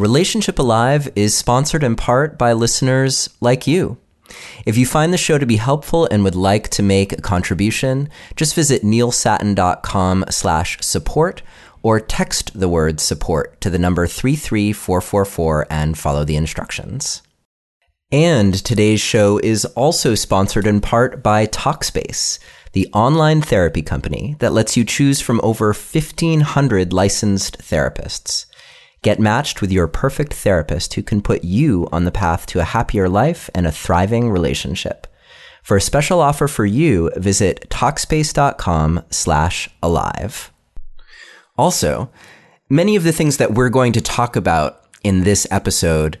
Relationship Alive is sponsored in part by listeners like you. If you find the show to be helpful and would like to make a contribution, just visit neilsattin.com slash support or text the word support to the number 33444 and follow the instructions. And today's show is also sponsored in part by Talkspace, the online therapy company that lets you choose from over 1,500 licensed therapists. Get matched with your perfect therapist who can put you on the path to a happier life and a thriving relationship. For a special offer for you, visit Talkspace.com slash alive. Also, many of the things that we're going to talk about in this episode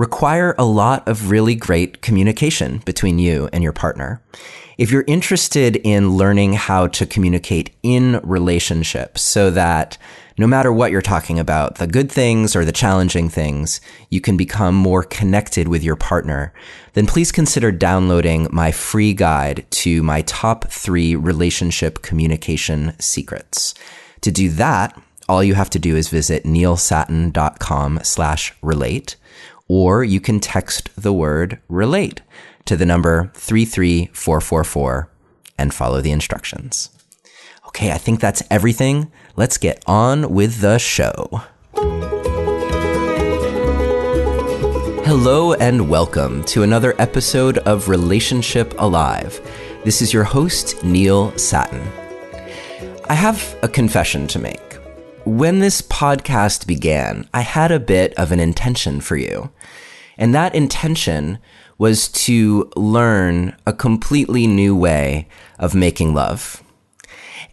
require a lot of really great communication between you and your partner. If you're interested in learning how to communicate in relationships so that no matter what you're talking about, the good things or the challenging things, you can become more connected with your partner, then please consider downloading my free guide to my top three relationship communication secrets. To do that, all you have to do is visit neilsattin.com slash relate, or you can text the word relate to the number 33444 and follow the instructions. Okay, I think that's everything. Let's get on with the show. Hello and welcome to another episode of Relationship Alive. This is your host, Neil Sattin. I have a confession to make. When this podcast began, I had a bit of an intention for you. And that intention was to learn a completely new way of making love.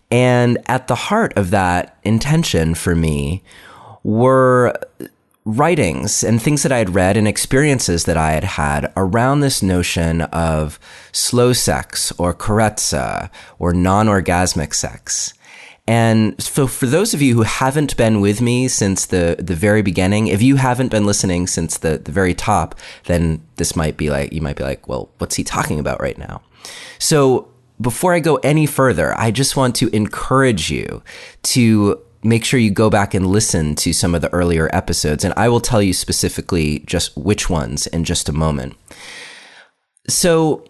And at the heart of that intention for me were writings and things that I had read and experiences that I had had around this notion of slow sex or carezza or non-orgasmic sex. And so for those of you who haven't been with me since the, the very beginning, if you haven't been listening since the, the very top, then this might be like, you might be like, well, what's he talking about right now? So before I go any further, I just want to encourage you to make sure you go back and listen to some of the earlier episodes, and I will tell you specifically just which ones in just a moment. So,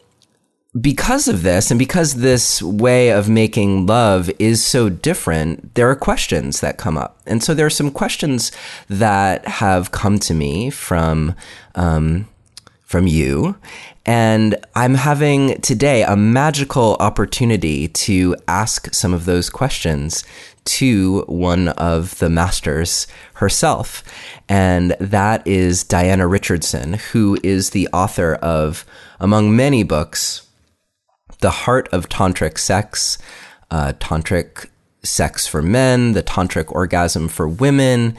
because of this, and because this way of making love is so different, there are questions that come up. And so, there are some questions that have come to me from, um, from you. And I'm having today a magical opportunity to ask some of those questions to one of the masters herself. And that is Diana Richardson, who is the author of, among many books, The Heart of Tantric Sex, uh, Tantric Sex for Men, The Tantric Orgasm for Women.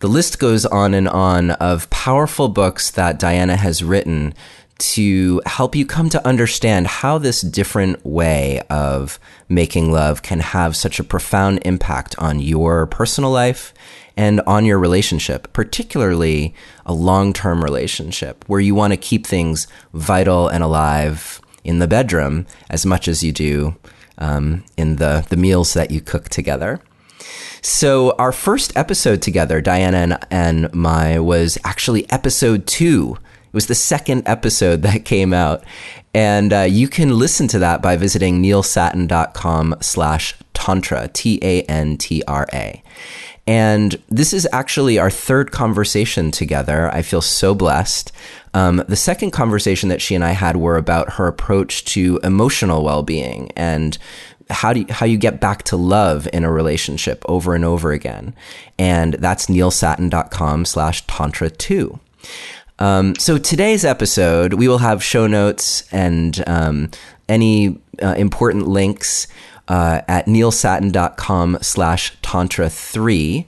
The list goes on and on of powerful books that Diana has written to help you come to understand how this different way of making love can have such a profound impact on your personal life and on your relationship, particularly a long term relationship where you want to keep things vital and alive in the bedroom as much as you do um, in the, the meals that you cook together. So, our first episode together, Diana and, and my, was actually episode two it was the second episode that came out. And uh, you can listen to that by visiting neilsattin.com slash tantra, T-A-N-T-R-A. And this is actually our third conversation together. I feel so blessed. Um, the second conversation that she and I had were about her approach to emotional well-being and how do you, how you get back to love in a relationship over and over again. And that's neilsattin.com slash tantra two. Um, so today's episode, we will have show notes and um, any uh, important links uh, at neilsattin.com slash tantra 3.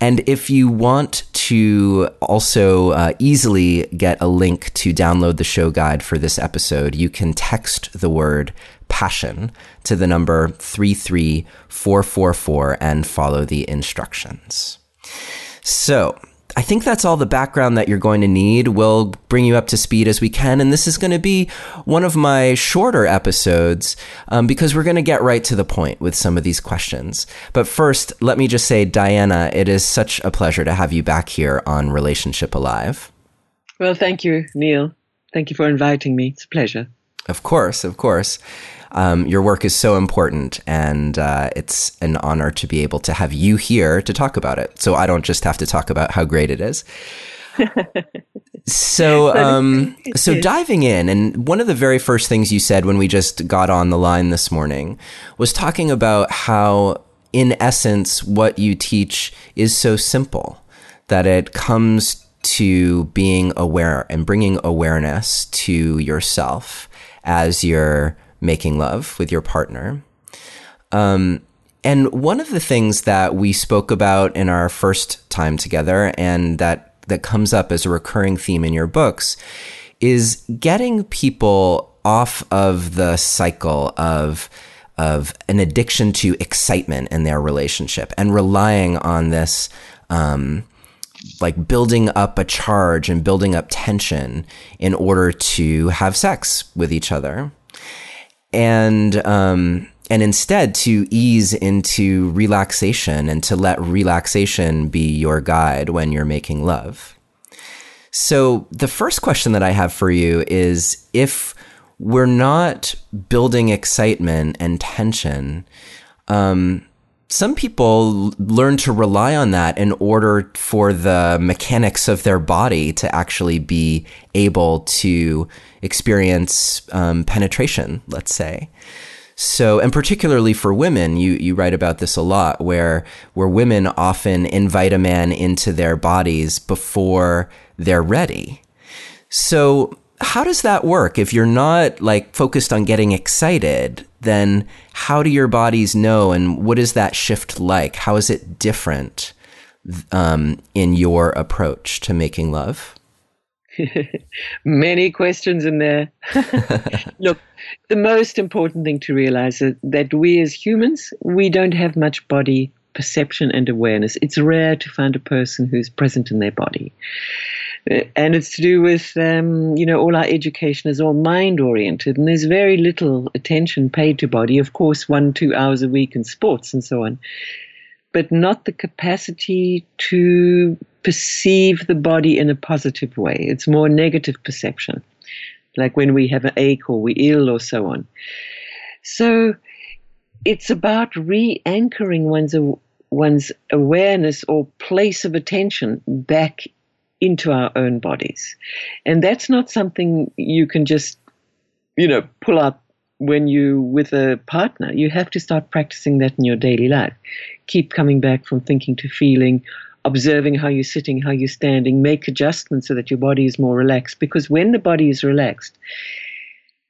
And if you want to also uh, easily get a link to download the show guide for this episode, you can text the word passion to the number 33444 and follow the instructions. So, I think that's all the background that you're going to need. We'll bring you up to speed as we can. And this is going to be one of my shorter episodes um, because we're going to get right to the point with some of these questions. But first, let me just say, Diana, it is such a pleasure to have you back here on Relationship Alive. Well, thank you, Neil. Thank you for inviting me. It's a pleasure. Of course, of course. Um, your work is so important, and uh, it's an honor to be able to have you here to talk about it. So I don't just have to talk about how great it is. so, um, so diving in, and one of the very first things you said when we just got on the line this morning was talking about how, in essence, what you teach is so simple that it comes to being aware and bringing awareness to yourself as you're making love with your partner. Um, and one of the things that we spoke about in our first time together and that, that comes up as a recurring theme in your books is getting people off of the cycle of of an addiction to excitement in their relationship and relying on this um, like building up a charge and building up tension in order to have sex with each other and um, and instead to ease into relaxation and to let relaxation be your guide when you're making love. So the first question that I have for you is if we're not building excitement and tension, um, some people learn to rely on that in order for the mechanics of their body to actually be able to experience um, penetration, let's say. So, and particularly for women, you, you write about this a lot, where where women often invite a man into their bodies before they're ready. So, how does that work? If you're not like focused on getting excited, then how do your bodies know, and what is that shift like? How is it different um, in your approach to making love? Many questions in there. Look, the most important thing to realize is that we as humans, we don't have much body perception and awareness. It's rare to find a person who's present in their body. Uh, and it's to do with, um, you know, all our education is all mind oriented, and there's very little attention paid to body. Of course, one, two hours a week in sports and so on, but not the capacity to perceive the body in a positive way. It's more negative perception, like when we have an ache or we're ill or so on. So it's about re anchoring one's, one's awareness or place of attention back into our own bodies. And that's not something you can just, you know, pull up when you with a partner. You have to start practicing that in your daily life. Keep coming back from thinking to feeling observing how you're sitting, how you're standing, make adjustments so that your body is more relaxed. Because when the body is relaxed,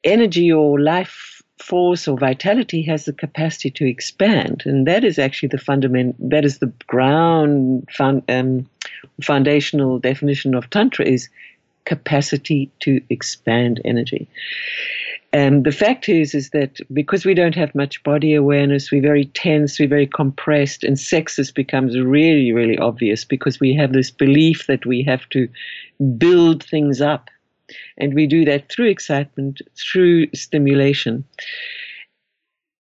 energy or life force or vitality has the capacity to expand. And that is actually the fundament, that is the ground um, foundational definition of Tantra is capacity to expand energy. And the fact is, is that because we don't have much body awareness, we're very tense, we're very compressed, and sexes becomes really, really obvious because we have this belief that we have to build things up. And we do that through excitement, through stimulation.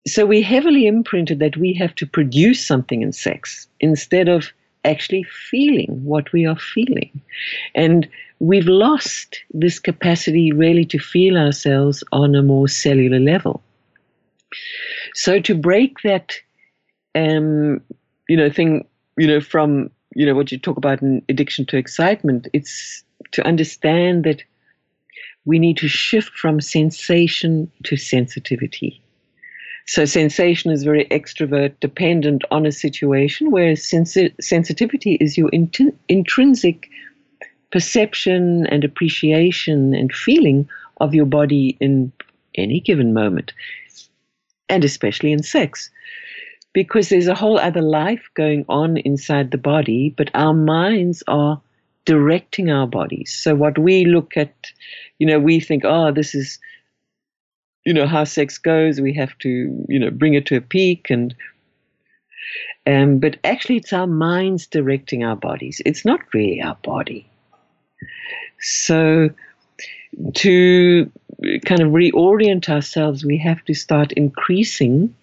So we heavily imprinted that we have to produce something in sex instead of actually feeling what we are feeling. And we've lost this capacity really to feel ourselves on a more cellular level. So to break that, um, you know, thing, you know, from you know what you talk about in addiction to excitement, it's to understand that we need to shift from sensation to sensitivity. So sensation is very extrovert dependent on a situation, whereas sensi- sensitivity is your int- intrinsic perception and appreciation and feeling of your body in any given moment, and especially in sex. Because there's a whole other life going on inside the body, but our minds are directing our bodies. So what we look at, you know, we think, oh, this is, you know, how sex goes. We have to, you know, bring it to a peak and Um, but actually, it's our minds directing our bodies. It's not really our body. So, to kind of reorient ourselves, we have to start increasing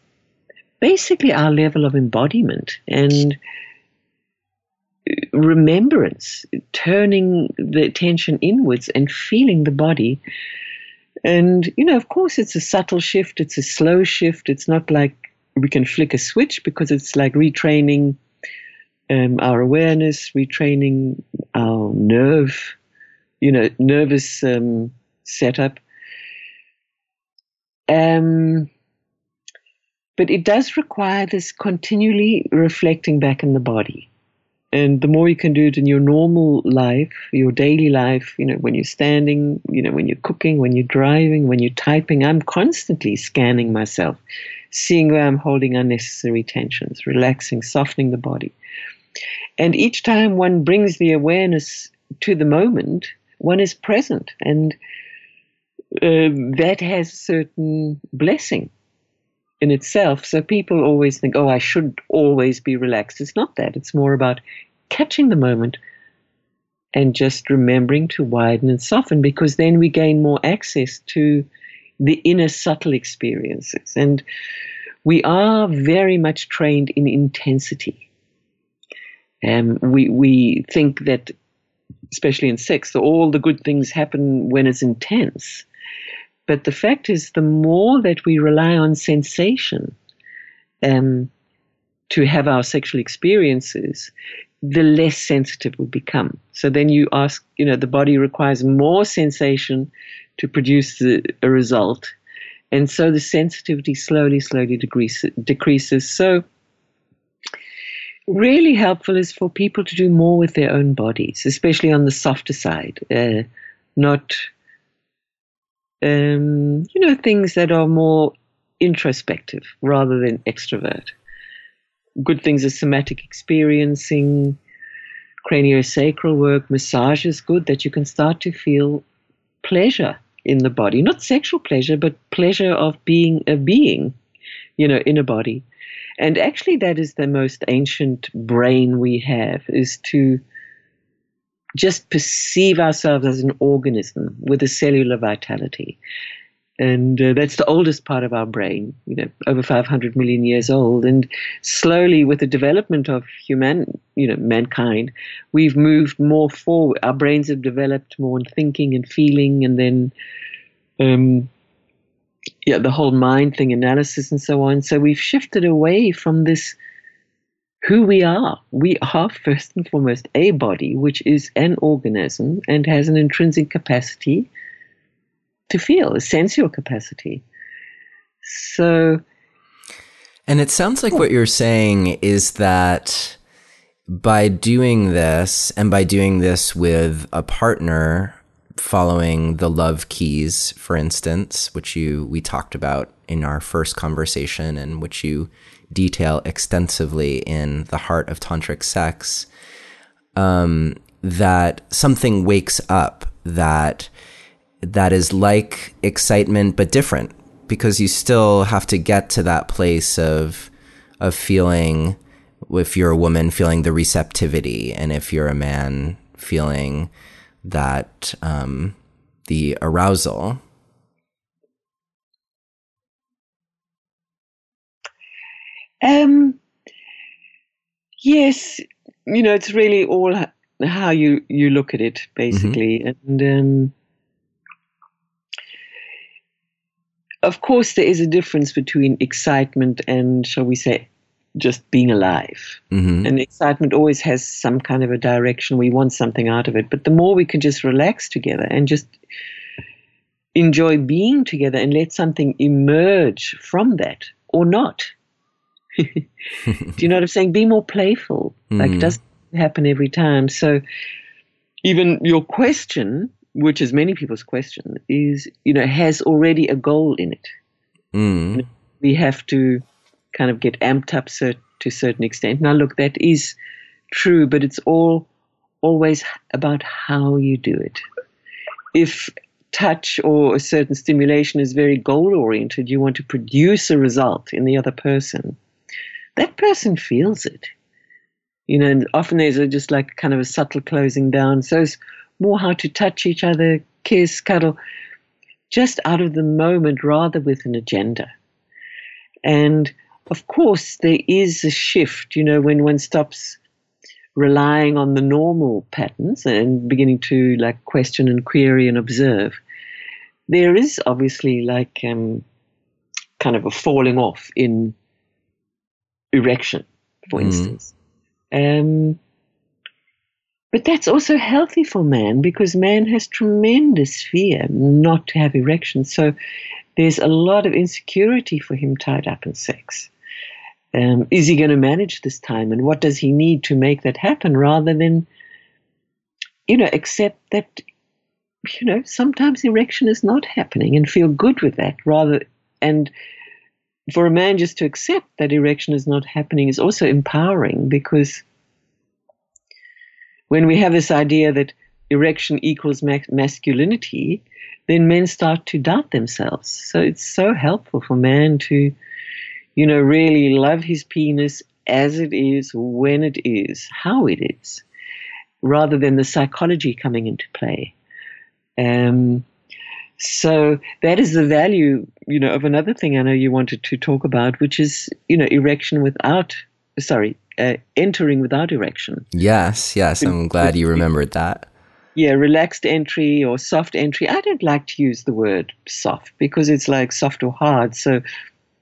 basically our level of embodiment and remembrance, turning the attention inwards and feeling the body. And, you know, of course, it's a subtle shift, it's a slow shift. It's not like we can flick a switch because it's like retraining um, our awareness, retraining our nerve, you know, nervous um, setup. Um, but it does require this continually reflecting back in the body. And the more you can do it in your normal life, your daily life, you know, when you're standing, you know, when you're cooking, when you're driving, when you're typing, I'm constantly scanning myself, seeing where I'm holding unnecessary tensions, relaxing, softening the body. And each time one brings the awareness to the moment, one is present. And uh, that has certain blessing in itself. So people always think, oh, I should always be relaxed. It's not that. It's more about catching the moment and just remembering to widen and soften because then we gain more access to the inner subtle experiences. And we are very much trained in intensity. Um, we, we think that, especially in sex, all the good things happen when it's intense. But the fact is, the more that we rely on sensation um, to have our sexual experiences, the less sensitive we become. So then you ask, you know, the body requires more sensation to produce the, a result. And so the sensitivity slowly, slowly decrease, decreases. So, really helpful is for people to do more with their own bodies, especially on the softer side, uh, not um, you know, things that are more introspective rather than extrovert. Good things are somatic experiencing, craniosacral work, massage is good that you can start to feel pleasure in the body. Not sexual pleasure, but pleasure of being a being, you know, in a body. And actually, that is the most ancient brain we have, is to just perceive ourselves as an organism with a cellular vitality. And uh, that's the oldest part of our brain, you know, over 500 million years old. And slowly, with the development of human, you know, mankind, we've moved more forward. Our brains have developed more in thinking and feeling, and then, um, yeah, the whole mind thing, analysis, and so on. So we've shifted away from this who we are. We are first and foremost a body, which is an organism and has an intrinsic capacity to feel, a sensual capacity. So. And it sounds like what you're saying is that by doing this and by doing this with a partner following the love keys for instance which you we talked about in our first conversation and which you detail extensively in The Heart of Tantric Sex, um, that something wakes up that that is like excitement but different because you still have to get to that place of of feeling if you're a woman feeling the receptivity and if you're a man feeling that um, the arousal Um, yes, you know, it's really all how you you look at it, basically, mm-hmm. and um, of course, there is a difference between excitement and, shall we say, just being alive. Mm-hmm. And excitement always has some kind of a direction. We want something out of it. But the more we can just relax together and just enjoy being together and let something emerge from that or not. Do you know what I'm saying? Be more playful. Mm. Like it hmm. doesn't happen every time. So even your question, which is many people's question, is you know has already a goal in it. Mm. We have to kind of get amped up to a certain extent. Now, look, that is true, but it's all always about how you do it. If touch or a certain stimulation is very goal oriented, you want to produce a result in the other person that person feels it. You know, and often there's just like kind of a subtle closing down. So it's more how to touch each other, kiss, cuddle, just out of the moment rather with an agenda. And of course, there is a shift, you know, when one stops relying on the normal patterns and beginning to like question and query and observe. There is obviously like um, kind of a falling off in erection, for mm. instance. Um, but that's also healthy for man because man has tremendous fear not to have erections. So there's a lot of insecurity for him tied up in sex. Um, is he going to manage this time? And what does he need to make that happen rather than, you know, accept that, you know, sometimes erection is not happening and feel good with that rather. And for a man just to accept that erection is not happening is also empowering because when we have this idea that erection equals ma- masculinity, then men start to doubt themselves. So it's so helpful for man to, you know, really love his penis as it is, when it is, how it is, rather than the psychology coming into play. Um, so that is the value, you know, of another thing I know you wanted to talk about, which is, you know, erection without, sorry, uh, entering without erection. Yes, yes, I'm glad you remembered that. Yeah, relaxed entry or soft entry. I don't like to use the word soft because it's like soft or hard. So,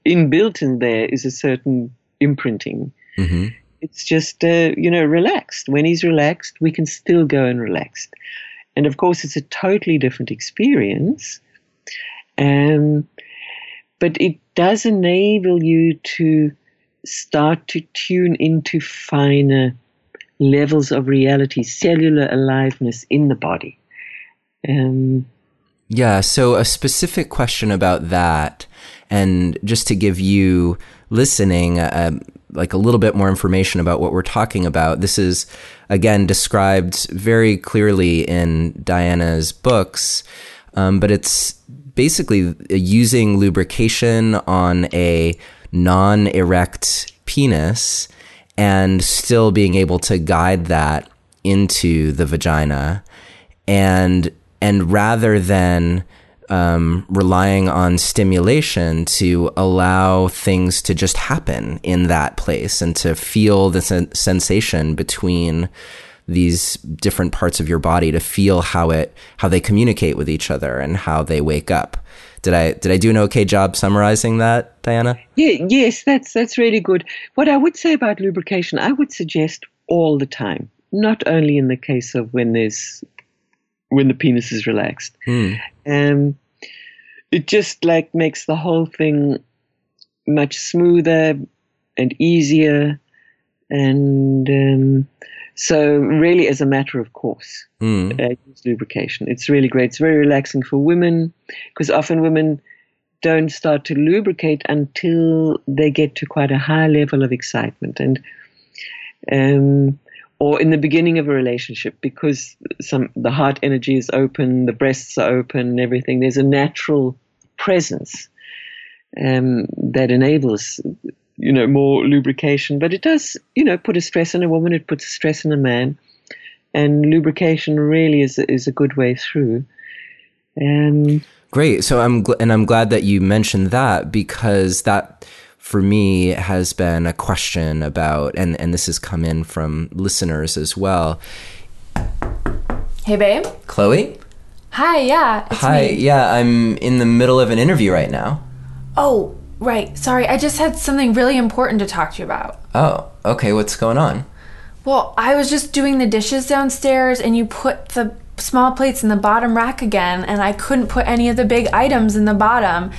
inbuilt in there is a certain imprinting. Mm-hmm. It's just, uh, you know, relaxed. When he's relaxed, we can still go and relaxed. And of course, it's a totally different experience. Um, but it does enable you to start to tune into finer levels of reality, cellular aliveness in the body. Um, yeah, so a specific question about that, and just to give you listening, uh, like a little bit more information about what we're talking about. This is again described very clearly in Diana's books, um, but it's basically using lubrication on a non-erect penis and still being able to guide that into the vagina and and rather than um, relying on stimulation to allow things to just happen in that place and to feel the sen- sensation between these different parts of your body to feel how it how they communicate with each other and how they wake up. Did I did I do an okay job summarizing that, Diana? Yeah, yes, that's that's really good. What I would say about lubrication, I would suggest all the time, not only in the case of when there's when the penis is relaxed. Hmm. Um, it just like makes the whole thing much smoother and easier, and um, so really, as a matter of course, mm. uh, use lubrication. It's really great. It's very relaxing for women because often women don't start to lubricate until they get to quite a high level of excitement and um, or in the beginning of a relationship because some the heart energy is open, the breasts are open, everything. There's a natural presence um, that enables you know more lubrication, but it does you know put a stress on a woman. It puts a stress on a man, and lubrication really is is a good way through. Um, Great. So I'm gl- and I'm glad that you mentioned that because that for me has been a question about and and this has come in from listeners as well. Hey babe. Chloe? Hi, yeah. Hi, me. yeah, I'm in the middle of an interview right now. Oh, right. Sorry, I just had something really important to talk to you about. Oh, okay. What's going on? Well, I was just doing the dishes downstairs and you put the small plates in the bottom rack again and I couldn't put any of the big items in the bottom.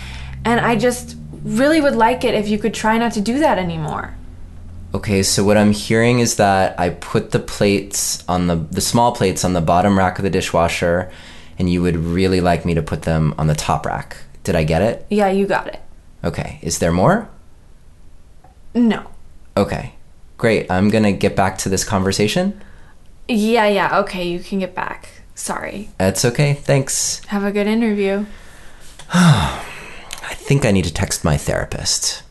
And I just really would like it if you could try not to do that anymore. Okay, so what I'm hearing is that I put the plates on the the small plates on the bottom rack of the dishwasher and you would really like me to put them on the top rack. Did I get it? Yeah, you got it. Okay. Is there more? No. Okay. Great. I'm going to get back to this conversation. Yeah, yeah. Okay, you can get back. Sorry. That's okay. Thanks. Have a good interview. I think I need to text my therapist.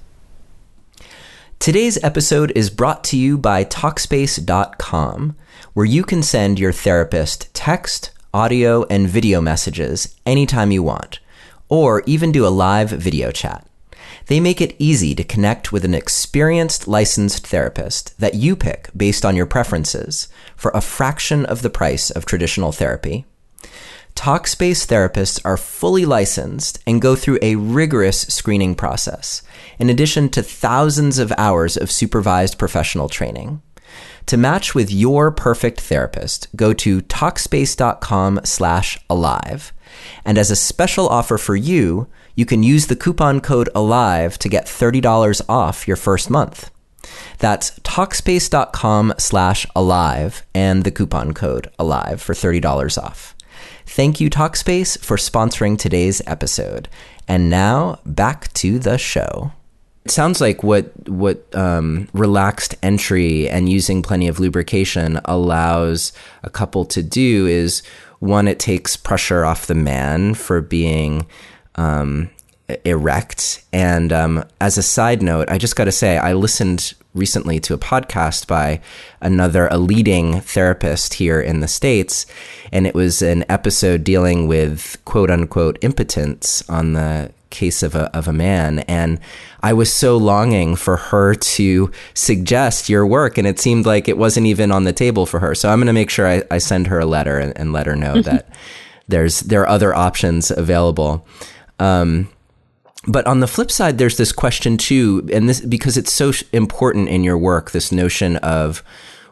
Today's episode is brought to you by Talkspace.com, where you can send your therapist text, audio, and video messages anytime you want, or even do a live video chat. They make it easy to connect with an experienced licensed therapist that you pick based on your preferences for a fraction of the price of traditional therapy. Talkspace therapists are fully licensed and go through a rigorous screening process, in addition to thousands of hours of supervised professional training. To match with your perfect therapist, go to Talkspace.com slash alive. And as a special offer for you, you can use the coupon code ALIVE to get $30 off your first month. That's Talkspace.com slash alive and the coupon code ALIVE for $30 off. Thank you, Talkspace, for sponsoring today's episode. And now back to the show. It sounds like what what um, relaxed entry and using plenty of lubrication allows a couple to do is one, it takes pressure off the man for being um, erect. And um, as a side note, I just got to say, I listened recently to a podcast by another a leading therapist here in the states. And it was an episode dealing with quote unquote impotence on the case of a of a man. And I was so longing for her to suggest your work and it seemed like it wasn't even on the table for her. So I'm going to make sure I, I, send her a letter and, and let her know that there's there are other options available. Um, but on the flip side, there's this question too, and this because it's so important in your work, this notion of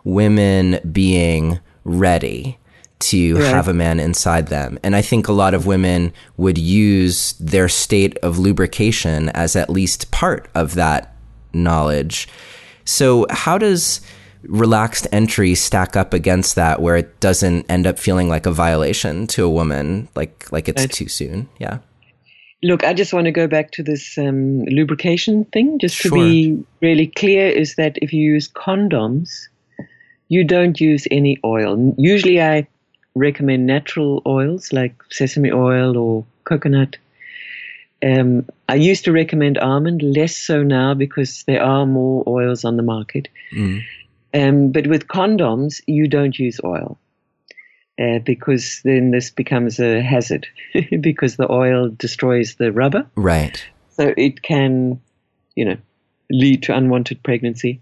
women being ready to right. have a man inside them. And I think a lot of women would use their state of lubrication as at least part of that knowledge. So, how does relaxed entry stack up against that where it doesn't end up feeling like a violation to a woman like like it's right. too soon? Yeah. Look, I just want to go back to this um, lubrication thing, just to be really clear is that if you use condoms, you don't use any oil. Usually I recommend natural oils like sesame oil or coconut. Um, I used to recommend almond, less so now because there are more oils on the market. Mm. Um, but with condoms, you don't use oil uh, because then this becomes a hazard because the oil destroys the rubber. Right. So it can, you know, lead to unwanted pregnancy.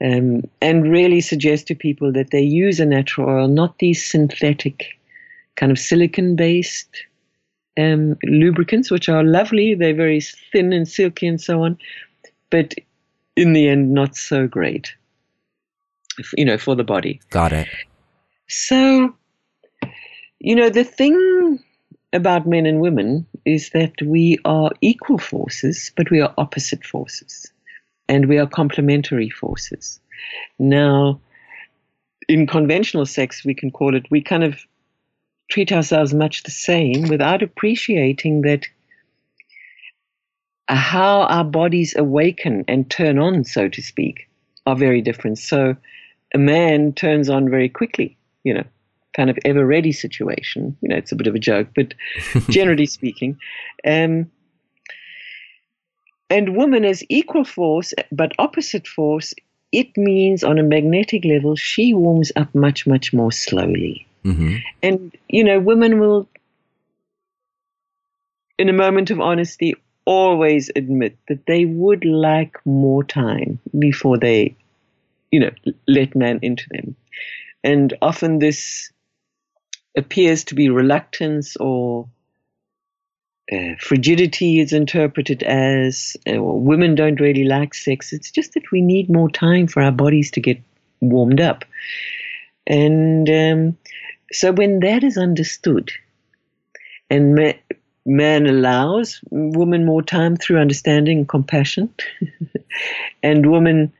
Um, and really suggest to people that they use a natural oil, not these synthetic kind of silicon based um, lubricants, which are lovely. They're very thin and silky and so on, but in the end, not so great, you know, for the body. Got it. So you know, the thing about men and women is that we are equal forces, but we are opposite forces. And we are complementary forces. Now, in conventional sex, we can call it, we kind of treat ourselves much the same without appreciating that how our bodies awaken and turn on, so to speak, are very different. So a man turns on very quickly, you know, kind of ever ready situation. You know, it's a bit of a joke, but generally speaking. Um, and woman as equal force, but opposite force, it means on a magnetic level, she warms up much, much more slowly. Mm-hmm. And, you know, women will, in a moment of honesty, always admit that they would like more time before they, you know, let man into them. And often this appears to be reluctance or uh, frigidity is interpreted as uh, women don't really like sex. It's just that we need more time for our bodies to get warmed up. And um, so when that is understood and ma- man allows woman more time through understanding and compassion, and woman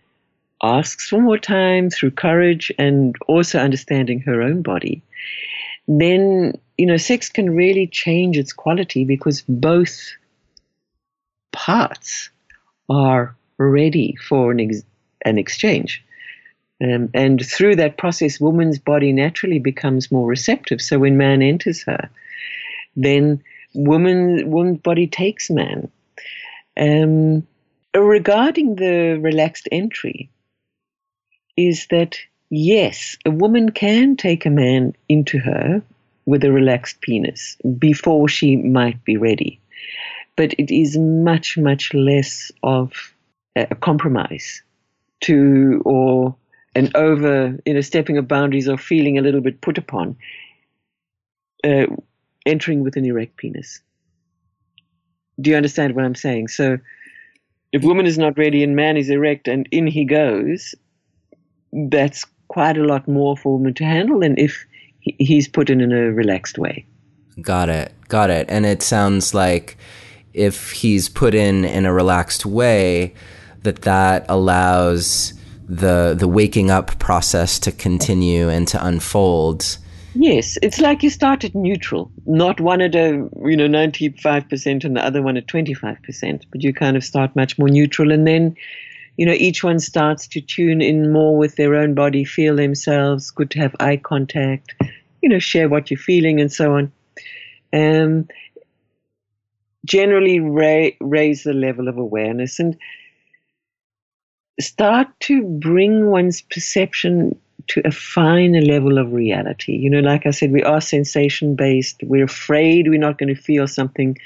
asks for more time through courage and also understanding her own body, then you know sex can really change its quality because both parts are ready for an, ex- an exchange. Um, and through that process, woman's body naturally becomes more receptive. So when man enters her, then woman woman's body takes man. Um, regarding the relaxed entry, is that yes, a woman can take a man into her with a relaxed penis before she might be ready. But it is much, much less of a compromise to or an over, you know, stepping of boundaries or feeling a little bit put upon, uh, entering with an erect penis. Do you understand what I'm saying? So, if woman is not ready and man is erect and in he goes, that's quite a lot more for woman to handle than if he's put in in a relaxed way. Got it. Got it. And it sounds like if he's put in in a relaxed way, that that allows the the waking up process to continue and to unfold. Yes, it's like you start at neutral, not one at a you know ninety five percent and the other one at twenty five percent, but you kind of start much more neutral, and then you know each one starts to tune in more with their own body, feel themselves. Good to have eye contact, you know, share what you're feeling and so on. Um, generally ra- raise the level of awareness and start to bring one's perception to a finer level of reality. You know, like I said, we are sensation based. We're afraid we're not going to feel something,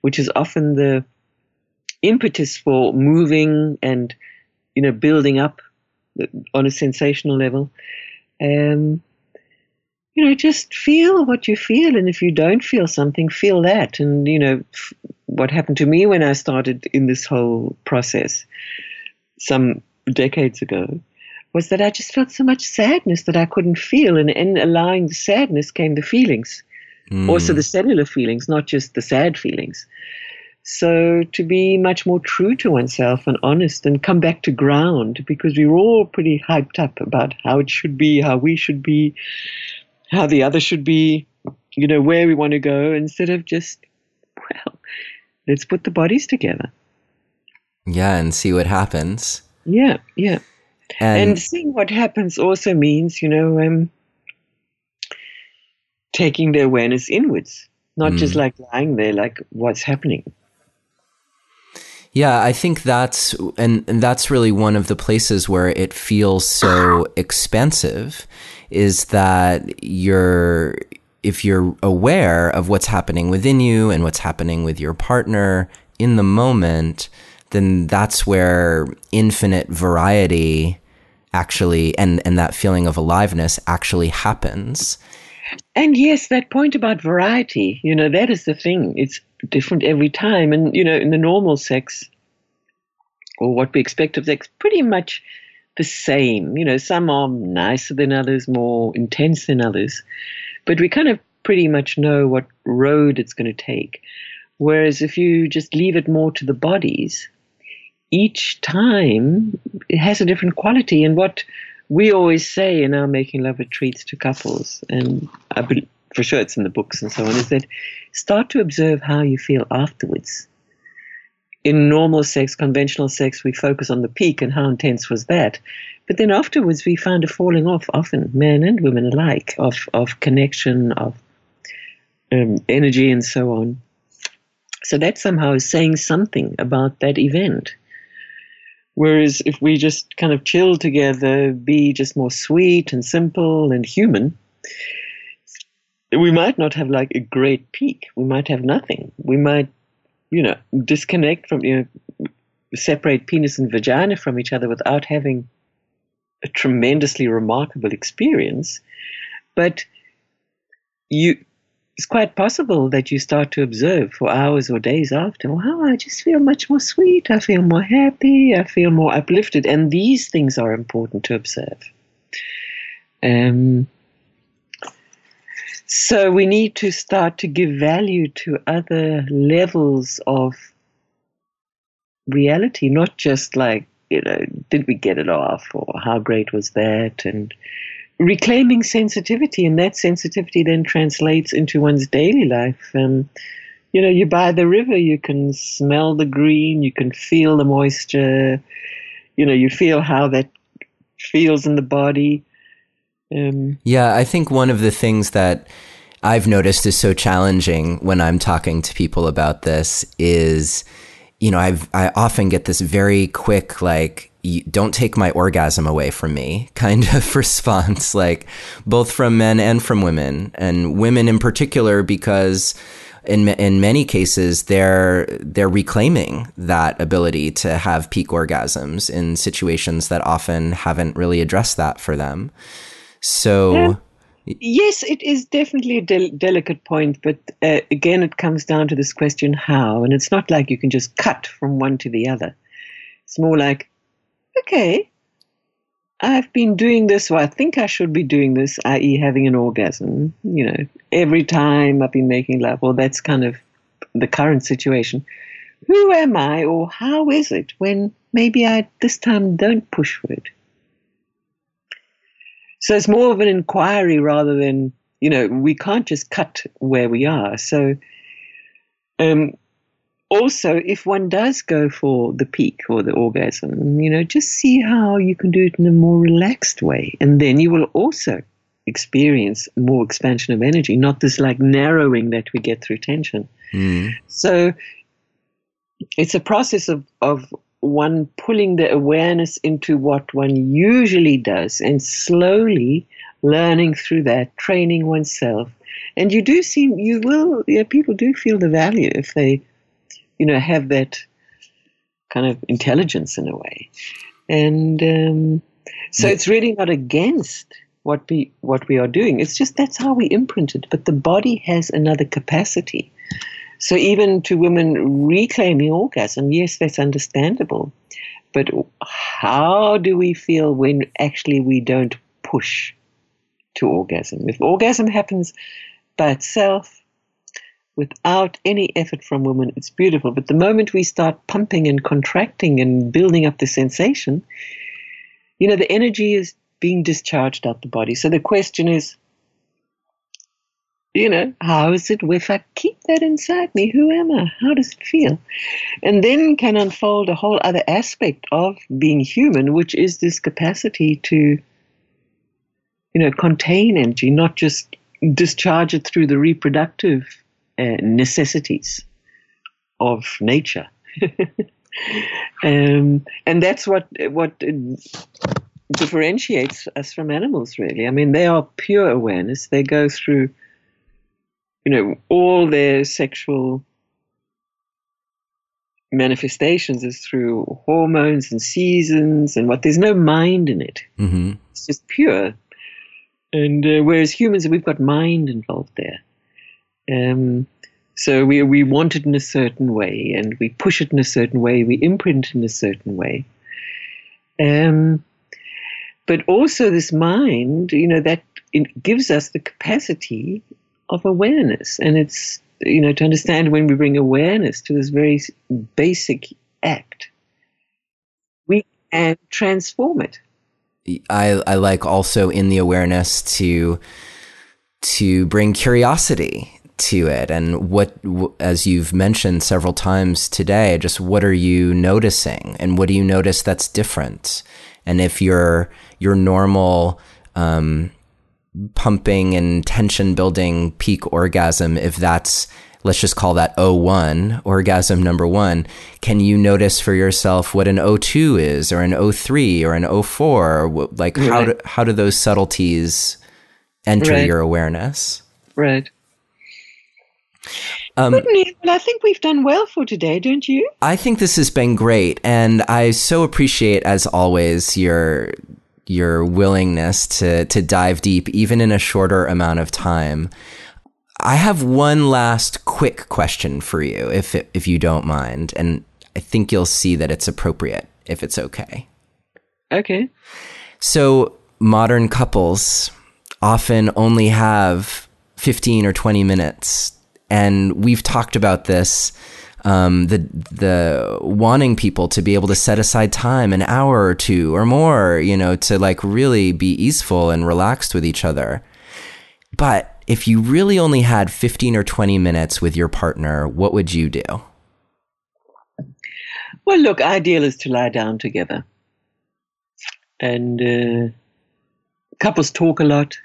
which is often the impetus for moving and, you know, building up on a sensational level. Um, you know, just feel what you feel. And if you don't feel something, feel that. And, you know, f- what happened to me when I started in this whole process some decades ago was that I just felt so much sadness that I couldn't feel. And in allowing the sadness came the feelings, mm. also the cellular feelings, not just the sad feelings. So to be much more true to oneself and honest and come back to ground because we were all pretty hyped up about how it should be, how we should be, how the other should be, you know, where we want to go instead of just, well, let's put the bodies together. Yeah, and see what happens. Yeah, yeah. And, and seeing what happens also means, you know, um, taking the awareness inwards, not mm. just like lying there, like what's happening. Yeah, I think that's and, and that's really one of the places where it feels so expensive is that you're if you're aware of what's happening within you and what's happening with your partner in the moment, then that's where infinite variety actually and and that feeling of aliveness actually happens. And yes, that point about variety, you know, that is the thing. It's different every time. And, you know, in the normal sex, or what we expect of sex, pretty much the same. You know, some are nicer than others, more intense than others, but we kind of pretty much know what road it's going to take. Whereas if you just leave it more to the bodies, each time it has a different quality. And what we always say in our making love retreats to couples, and I believe, for sure it's in the books and so on, is that start to observe how you feel afterwards in normal sex, conventional sex, we focus on the peak and how intense was that. But then afterwards, we find a falling off, often men and women alike, of, of connection, of um, energy, and so on. So that somehow is saying something about that event. Whereas if we just kind of chill together, be just more sweet and simple and human, we might not have like a great peak. We might have nothing. We might you know, disconnect from, you know, separate penis and vagina from each other without having a tremendously remarkable experience. But you, it's quite possible that you start to observe for hours or days after, wow, I just feel much more sweet. I feel more happy. I feel more uplifted. And these things are important to observe. Um, so we need to start to give value to other levels of reality, not just like, you know, did we get it off or how great was that? And reclaiming sensitivity, and that sensitivity then translates into one's daily life. And, you know, you by the river, you can smell the green, you can feel the moisture, you know, you feel how that feels in the body. Um, yeah, I think one of the things that I've noticed is so challenging when I'm talking to people about this is you know, I've, I often get this very quick, like, don't take my orgasm away from me kind of response, like both from men and from women, and women in particular, because in in many cases they're they're reclaiming that ability to have peak orgasms in situations that often haven't really addressed that for them. So. Yeah. Yes, it is definitely a del- delicate point, but uh, again, it comes down to this question how, and it's not like you can just cut from one to the other. It's more like, okay, I've been doing this, or I think I should be doing this, i.e., having an orgasm, you know, every time I've been making love. Well, that's kind of the current situation. Who am I, or how is it when maybe I this time don't push for it? So it's more of an inquiry rather than, you know, we can't just cut where we are. So um, also, if one does go for the peak or the orgasm, you know, just see how you can do it in a more relaxed way. And then you will also experience more expansion of energy, not this like narrowing that we get through tension. Mm. So it's a process of, of one pulling the awareness into what one usually does and slowly learning through that, training oneself. And you do see, you will, yeah, people do feel the value if they, you know, have that kind of intelligence in a way. And um, so yeah. it's really not against what we what we are doing. It's just that's how we imprint it. But the body has another capacity so even to women reclaiming orgasm, yes, that's understandable. But how do we feel when actually we don't push to orgasm? If orgasm happens by itself, without any effort from women, it's beautiful. But the moment we start pumping and contracting and building up the sensation, you know, the energy is being discharged out the body. So the question is, you know, how is it if I keep that inside me? Who am I? How does it feel? And then can unfold a whole other aspect of being human, which is this capacity to, you know, contain energy, not just discharge it through the reproductive uh, necessities of nature. um, and that's what what differentiates us from animals, really. I mean, they are pure awareness. They go through you know, all their sexual manifestations is through hormones and seasons and what there's no mind in it. Mm-hmm. It's just pure. And uh, whereas humans, we've got mind involved there. Um, so we we want it in a certain way, and we push it in a certain way. We imprint in a certain way. Um, but also this mind, you know, that gives us the capacity of awareness. And it's, you know, to understand when we bring awareness to this very basic act, we can transform it. I, I like also in the awareness to to bring curiosity to it and what as you've mentioned several times today just what are you noticing and what do you notice that's different and if your your normal um, pumping and tension building peak orgasm, if that's let's just call that O1, orgasm number one, can you notice for yourself what an O2 is, or an O3, or an O4? Like, right. how, do, how do those subtleties enter right. your awareness? Right. Um, well, I think we've done well for today, don't you? I think this has been great, and I so appreciate, as always, your your willingness to to dive deep even in a shorter amount of time. I have one last quick question for you if if you don't mind and I think you'll see that it's appropriate if it's okay. Okay. So modern couples often only have 15 or 20 minutes and we've talked about this um, the the wanting people to be able to set aside time, an hour or two or more, you know, to like really be easeful and relaxed with each other. But if you really only had 15 or 20 minutes with your partner, what would you do? Well, look, ideal is to lie down together. And uh, couples talk a lot.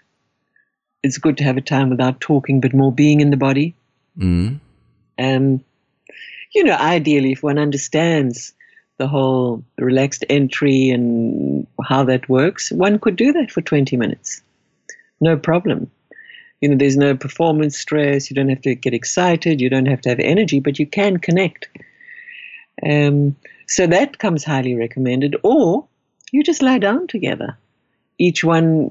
It's good to have a time without talking, but more being in the body. Mm. Um, you know, ideally, if one understands the whole relaxed entry and how that works, one could do that for 20 minutes. No problem. You know, there's no performance stress. You don't have to get excited. You don't have to have energy, but you can connect. Um, so that comes highly recommended. Or you just lie down together, each one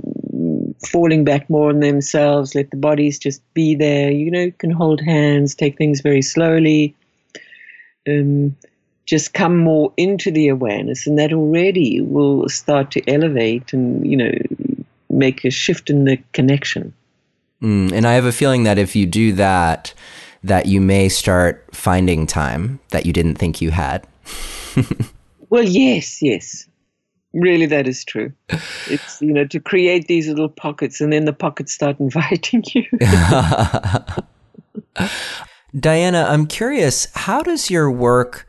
falling back more on themselves. Let the bodies just be there. You know, you can hold hands, take things very slowly. Um, just come more into the awareness, and that already will start to elevate and you know make a shift in the connection. Mm, and I have a feeling that if you do that, that you may start finding time that you didn't think you had. well, yes, yes. Really, that is true. It's, you know, to create these little pockets and then the pockets start inviting you. Diana, I'm curious, how does your work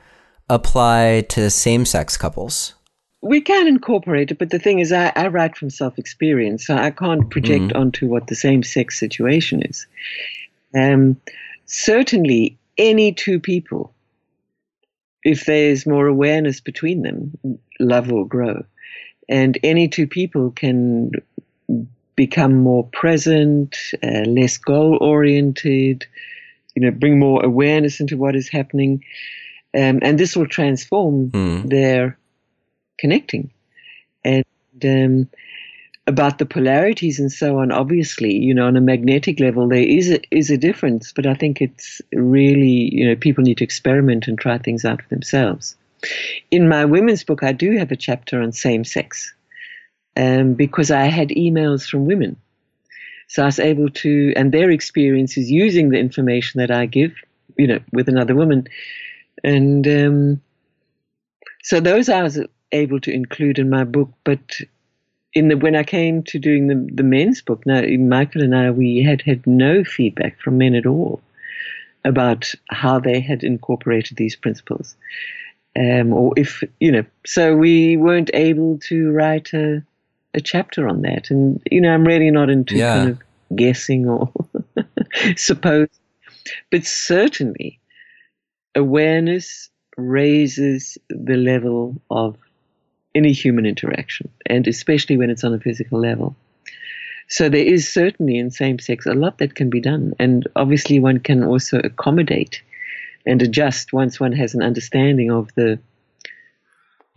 apply to same sex couples? We can incorporate it, but the thing is, I, I write from self experience, so I can't project mm. onto what the same sex situation is. Um, certainly, any two people, if there's more awareness between them, love will grow. And any two people can become more present, uh, less goal oriented, you know, bring more awareness into what is happening. Um, and this will transform mm. their connecting. And um, about the polarities and so on, obviously, you know, on a magnetic level, there is a, is a difference, but I think it's really, you know, people need to experiment and try things out for themselves. In my women's book, I do have a chapter on same sex um, because I had emails from women. So I was able to, and their experiences using the information that I give, you know, with another woman. And um, so those I was able to include in my book. But in the when I came to doing the, the men's book, now Michael and I, we had had no feedback from men at all about how they had incorporated these principles um, or if you know. So we weren't able to write a a chapter on that, and you know, I'm really not into yeah. kind of guessing or suppose, but certainly awareness raises the level of any human interaction, and especially when it's on a physical level. So there is certainly in same sex a lot that can be done, and obviously one can also accommodate and adjust once one has an understanding of the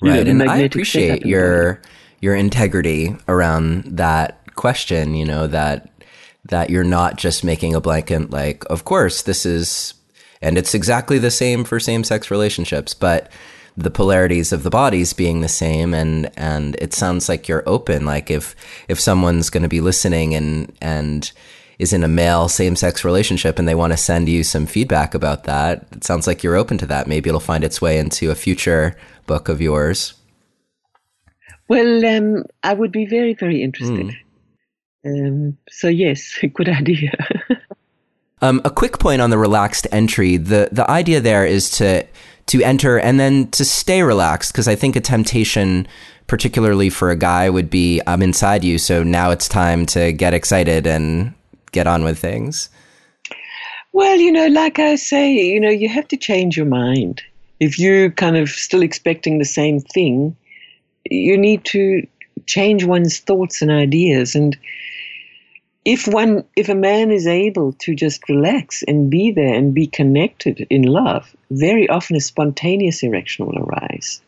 right. Know, the and I appreciate your your integrity around that question. You know that that you're not just making a blanket like, of course, this is, and it's exactly the same for same sex relationships, but the polarities of the bodies being the same and and it sounds like you're open like if if someone's going to be listening and and is in a male same sex relationship and they want to send you some feedback about that, it sounds like you're open to that. Maybe it'll find its way into a future book of yours. Well, um, I would be very, very interested. Mm. Um, so, yes, good idea. um, a quick point on the relaxed entry. The, the idea there is to to enter and then to stay relaxed because I think a temptation particularly for a guy would be I'm inside you so now it's time to get excited and get on with things? Well, you know, like I say, you know, you have to change your mind. If you're kind of still expecting the same thing, you need to change one's thoughts and ideas. And if one, if a man is able to just relax and be there and be connected in love, very often a spontaneous erection will arise.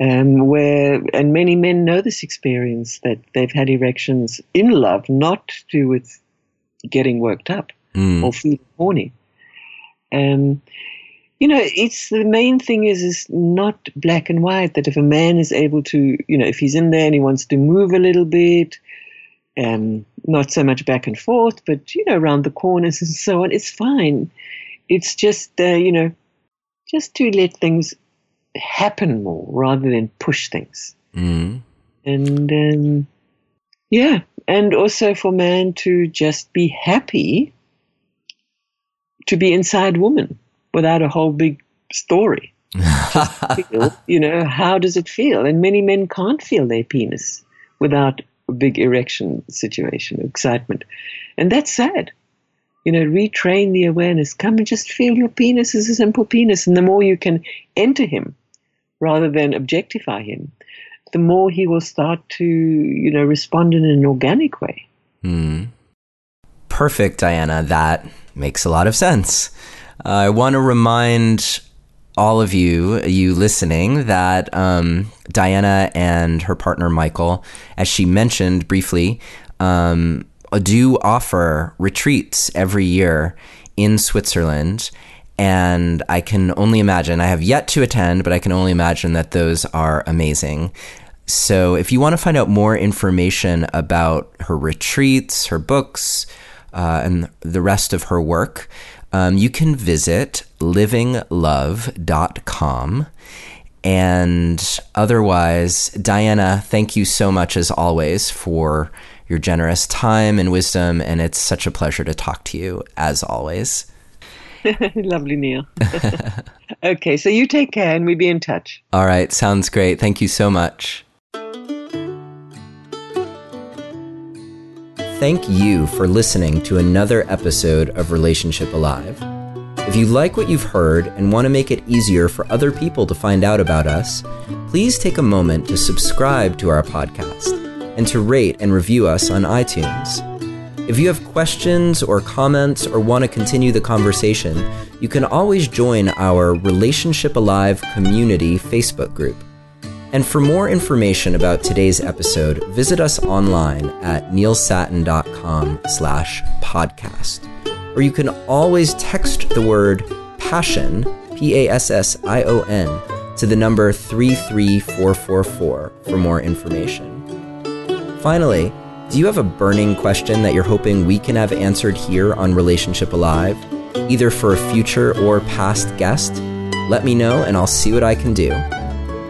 Um, where and many men know this experience that they've had erections in love, not to do with getting worked up mm. or feeling horny. Um, you know, it's the main thing is is not black and white. That if a man is able to, you know, if he's in there and he wants to move a little bit, um, not so much back and forth, but you know, around the corners and so on, it's fine. It's just, uh, you know, just to let things happen more rather than push things. Mm. And um, yeah, and also for man to just be happy to be inside woman without a whole big story. feel, you know, how does it feel? And many men can't feel their penis without a big erection situation, excitement. And that's sad. You know, retrain the awareness. Come and just feel your penis as a simple penis. And the more you can enter him rather than objectify him, the more he will start to, you know, respond in an organic way. Mm. Perfect, Diana. That makes a lot of sense. I want to remind all of you, you listening, that um, Diana and her partner Michael, as she mentioned briefly, um, do offer retreats every year in Switzerland. And I can only imagine, I have yet to attend, but I can only imagine that those are amazing. So if you want to find out more information about her retreats, her books, uh, and the rest of her work, um, you can visit livinglove.com. And otherwise, Diana, thank you so much as always for your generous time and wisdom. And it's such a pleasure to talk to you as always. Lovely, Neil. okay, so you take care and we be in touch. All right, sounds great. Thank you so much. Thank you for listening to another episode of Relationship Alive. If you like what you've heard and want to make it easier for other people to find out about us, please take a moment to subscribe to our podcast and to rate and review us on iTunes. If you have questions or comments or want to continue the conversation, you can always join our Relationship Alive community Facebook group. And for more information about today's episode, visit us online at neilsattin.com slash podcast. Or you can always text the word passion, P-A-S-S-I-O-N, to the number 33444 for more information. Finally, do you have a burning question that you're hoping we can have answered here on Relationship Alive, either for a future or past guest? Let me know and I'll see what I can do.